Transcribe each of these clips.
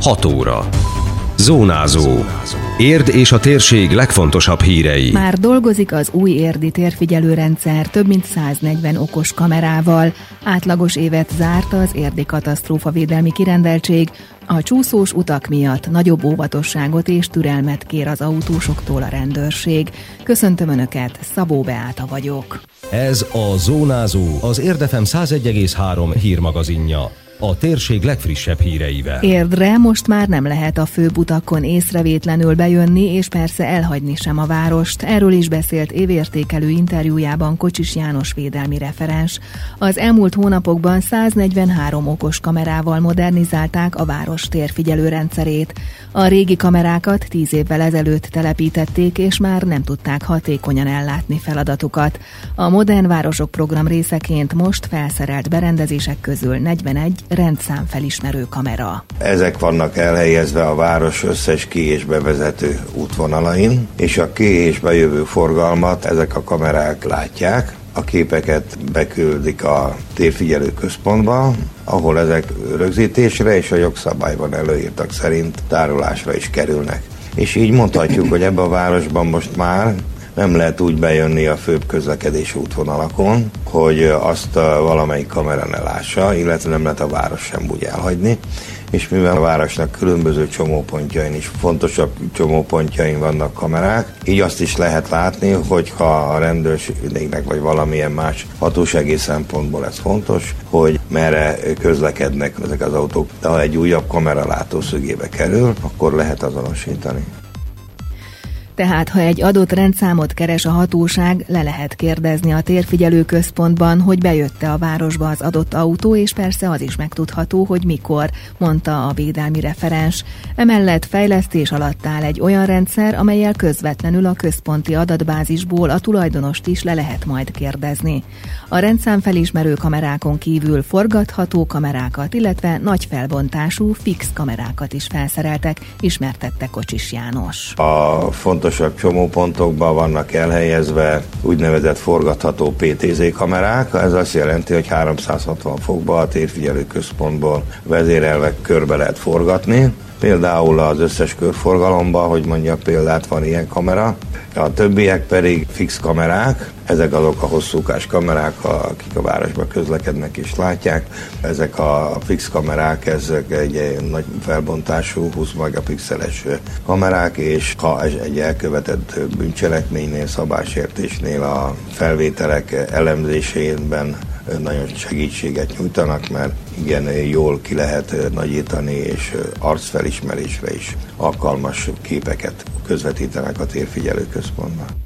6 óra. Zónázó. Érd és a térség legfontosabb hírei. Már dolgozik az új érdi térfigyelőrendszer több mint 140 okos kamerával. Átlagos évet zárt az érdi katasztrófavédelmi kirendeltség. A csúszós utak miatt nagyobb óvatosságot és türelmet kér az autósoktól a rendőrség. Köszöntöm Önöket, Szabó Beáta vagyok. Ez a Zónázó, az Érdefem 101,3 hírmagazinja a térség legfrissebb híreivel. Érdre most már nem lehet a főbutakon észrevétlenül bejönni, és persze elhagyni sem a várost. Erről is beszélt évértékelő interjújában Kocsis János védelmi referens. Az elmúlt hónapokban 143 okos kamerával modernizálták a város térfigyelő rendszerét. A régi kamerákat tíz évvel ezelőtt telepítették, és már nem tudták hatékonyan ellátni feladatukat. A Modern Városok program részeként most felszerelt berendezések közül 41 rendszámfelismerő kamera. Ezek vannak elhelyezve a város összes ki- és bevezető útvonalain, és a ki- és bejövő forgalmat ezek a kamerák látják, a képeket beküldik a térfigyelő központba, ahol ezek rögzítésre és a jogszabályban előírtak szerint tárolásra is kerülnek. És így mondhatjuk, hogy ebben a városban most már nem lehet úgy bejönni a főbb közlekedési útvonalakon, hogy azt valamelyik kamera ne lássa, illetve nem lehet a város sem úgy elhagyni és mivel a városnak különböző csomópontjain is fontosabb csomópontjain vannak kamerák, így azt is lehet látni, hogyha a rendőrségnek vagy valamilyen más hatósági szempontból ez fontos, hogy merre közlekednek ezek az autók. De ha egy újabb kamera látószögébe kerül, akkor lehet azonosítani. Tehát, ha egy adott rendszámot keres a hatóság, le lehet kérdezni a térfigyelő központban, hogy bejött-e a városba az adott autó, és persze az is megtudható, hogy mikor, mondta a védelmi referens. Emellett fejlesztés alatt áll egy olyan rendszer, amelyel közvetlenül a központi adatbázisból a tulajdonost is le lehet majd kérdezni. A rendszámfelismerő kamerákon kívül forgatható kamerákat, illetve nagy felbontású fix kamerákat is felszereltek, ismertette Kocsis János. A fontos legfontosabb csomópontokban vannak elhelyezve úgynevezett forgatható PTZ kamerák. Ez azt jelenti, hogy 360 fokba a térfigyelő központból vezérelve körbe lehet forgatni. Például az összes körforgalomban, hogy mondja példát, van ilyen kamera. A többiek pedig fix kamerák, ezek azok a hosszúkás kamerák, akik a városban közlekednek és látják. Ezek a fix kamerák, ezek egy nagy felbontású 20 megapixeles kamerák, és ha egy elkövetett bűncselekménynél, szabásértésnél a felvételek elemzésében nagyon segítséget nyújtanak, mert igen, jól ki lehet nagyítani, és arcfelismerésre is alkalmas képeket közvetítenek a térfigyelő központban.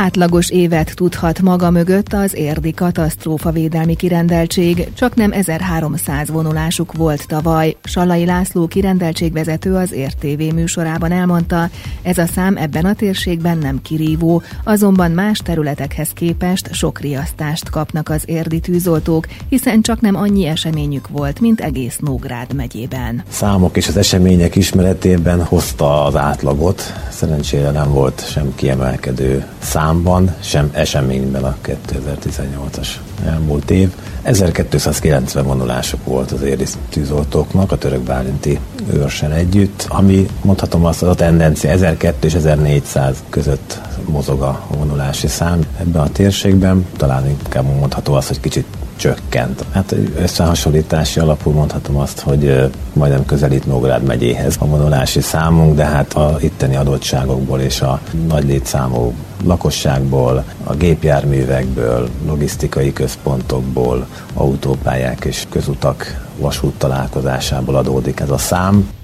Átlagos évet tudhat maga mögött az érdi katasztrófavédelmi kirendeltség, csak nem 1300 vonulásuk volt tavaly. Salai László kirendeltségvezető az értévé műsorában elmondta, ez a szám ebben a térségben nem kirívó, azonban más területekhez képest sok riasztást kapnak az érdi tűzoltók, hiszen csak nem annyi eseményük volt, mint egész Nógrád megyében. Számok és az események ismeretében hozta az átlagot, szerencsére nem volt sem kiemelkedő szám számban, sem eseményben a 2018-as elmúlt év. 1290 vonulások volt az éri tűzoltóknak, a török bálinti őrsen együtt, ami mondhatom azt, az a tendencia 1200 és 1400 között mozog a vonulási szám ebben a térségben. Talán inkább mondható az, hogy kicsit csökkent. Hát összehasonlítási alapul mondhatom azt, hogy majdnem közelít Nógrád megyéhez a vonulási számunk, de hát a itteni adottságokból és a nagy létszámú lakosságból, a gépjárművekből, logisztikai központokból, autópályák és közutak vasút találkozásából adódik ez a szám.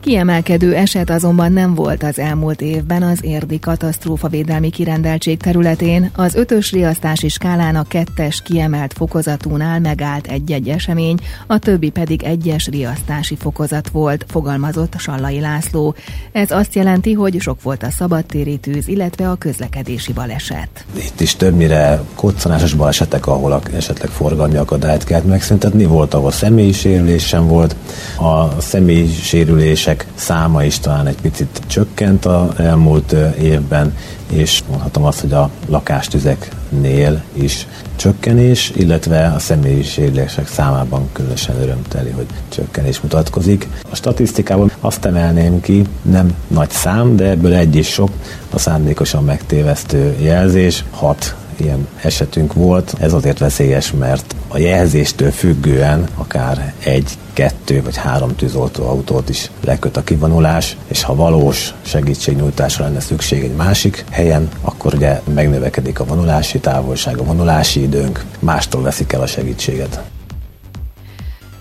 Kiemelkedő eset azonban nem volt az elmúlt évben az érdi katasztrófavédelmi kirendeltség területén. Az ötös riasztási skálán a kettes kiemelt fokozatúnál megállt egy-egy esemény, a többi pedig egyes riasztási fokozat volt, fogalmazott Sallai László. Ez azt jelenti, hogy sok volt a szabadtéri tűz, illetve a közlekedési baleset. Itt is többnyire koccanásos balesetek, ahol esetleg forgalmi akadályt kellett megszüntetni, volt, ahol személyi sérülés sem volt. A személyi sérülés sérülések száma is talán egy picit csökkent a elmúlt évben, és mondhatom azt, hogy a lakástüzeknél is csökkenés, illetve a személyi sérülések számában különösen örömteli, hogy csökkenés mutatkozik. A statisztikában azt emelném ki, nem nagy szám, de ebből egy is sok, a szándékosan megtévesztő jelzés, hat ilyen esetünk volt. Ez azért veszélyes, mert a jelzéstől függően akár egy, kettő vagy három tűzoltó autót is leköt a kivonulás, és ha valós segítségnyújtásra lenne szükség egy másik helyen, akkor ugye megnövekedik a vonulási távolság, a vonulási időnk, mástól veszik el a segítséget.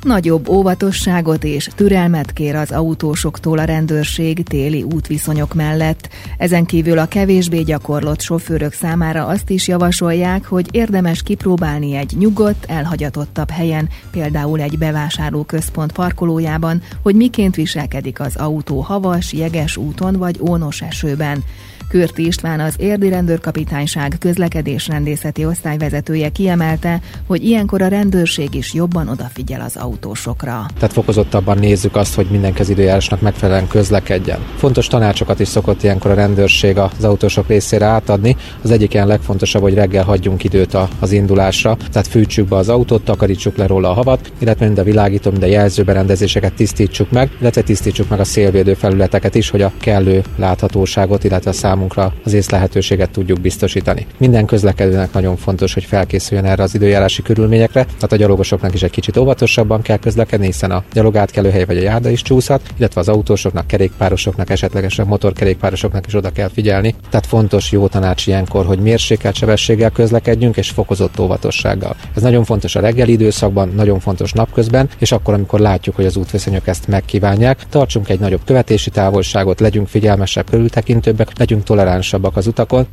Nagyobb óvatosságot és türelmet kér az autósoktól a rendőrség téli útviszonyok mellett. Ezen kívül a kevésbé gyakorlott sofőrök számára azt is javasolják, hogy érdemes kipróbálni egy nyugodt, elhagyatottabb helyen, például egy bevásárlóközpont parkolójában, hogy miként viselkedik az autó havas, jeges úton vagy ónos esőben. Körti István az Érdi Rendőrkapitányság közlekedésrendészeti osztályvezetője kiemelte, hogy ilyenkor a rendőrség is jobban odafigyel az autósokra. Tehát fokozottabban nézzük azt, hogy mindenki időjárásnak megfelelően közlekedjen. Fontos tanácsokat is szokott ilyenkor a rendőrség az autósok részére átadni. Az egyik ilyen legfontosabb, hogy reggel hagyjunk időt az indulásra, tehát fűtsük be az autót, takarítsuk le róla a havat, illetve mind a világító, mind a jelzőberendezéseket tisztítsuk meg, illetve tisztítsuk meg a szélvédő felületeket is, hogy a kellő láthatóságot, illetve a szám számunkra az észlehetőséget tudjuk biztosítani. Minden közlekedőnek nagyon fontos, hogy felkészüljön erre az időjárási körülményekre, tehát a gyalogosoknak is egy kicsit óvatosabban kell közlekedni, hiszen a gyalogátkelőhely vagy a járda is csúszhat, illetve az autósoknak, kerékpárosoknak, esetlegesen motorkerékpárosoknak is oda kell figyelni. Tehát fontos jó tanács ilyenkor, hogy mérsékelt sebességgel közlekedjünk és fokozott óvatossággal. Ez nagyon fontos a reggeli időszakban, nagyon fontos napközben, és akkor, amikor látjuk, hogy az útviszonyok ezt megkívánják, tartsunk egy nagyobb követési távolságot, legyünk figyelmesebb, körültekintőbbek, legyünk toleránsabbak az utakon.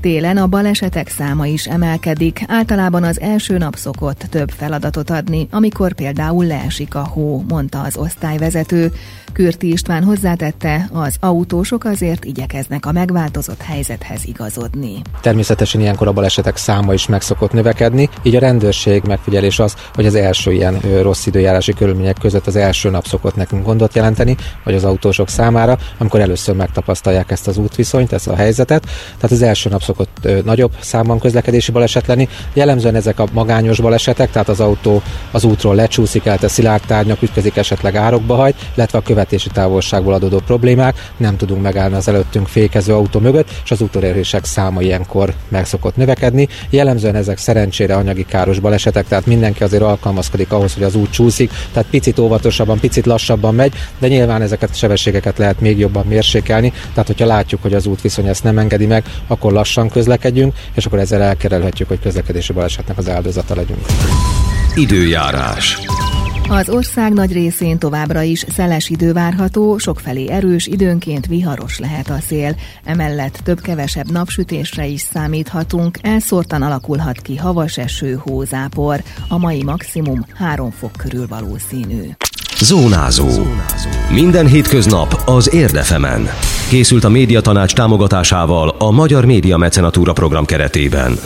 Télen a balesetek száma is emelkedik, általában az első nap szokott több feladatot adni, amikor például leesik a hó, mondta az osztályvezető. Kürti István hozzátette, az autósok azért igyekeznek a megváltozott helyzethez igazodni. Természetesen ilyenkor a balesetek száma is meg szokott növekedni, így a rendőrség megfigyelés az, hogy az első ilyen rossz időjárási körülmények között az első nap szokott nekünk gondot jelenteni, vagy az autósok számára, amikor először megtapasztalják ezt az útviszonyt, ezt a helyzetet. Tehát az első nap szokott ö, nagyobb számban közlekedési baleset lenni. Jellemzően ezek a magányos balesetek, tehát az autó az útról lecsúszik, a szilárd tárgyak, ütközik, esetleg árokba hajt, illetve a követési távolságból adódó problémák, nem tudunk megállni az előttünk fékező autó mögött, és az utolérések száma ilyenkor meg szokott növekedni. Jellemzően ezek szerencsére anyagi káros balesetek, tehát mindenki azért alkalmazkodik ahhoz, hogy az út csúszik, tehát picit óvatosabban, picit lassabban megy, de nyilván ezeket a sebességeket lehet még jobban mérsékelni, tehát hogyha látjuk, hogy az út viszony ezt nem engedi meg, akkor lassan közlekedjünk, és akkor ezzel elkerelhetjük, hogy közlekedési balesetnek az áldozata legyünk. Időjárás. Az ország nagy részén továbbra is szeles idő várható, sokfelé erős, időnként viharos lehet a szél. Emellett több-kevesebb napsütésre is számíthatunk, elszórtan alakulhat ki havas eső, hózápor. A mai maximum 3 fok körül valószínű. Zónázó. Minden hétköznap az Érdefemen. Készült a médiatanács támogatásával a Magyar Média Mecenatúra program keretében.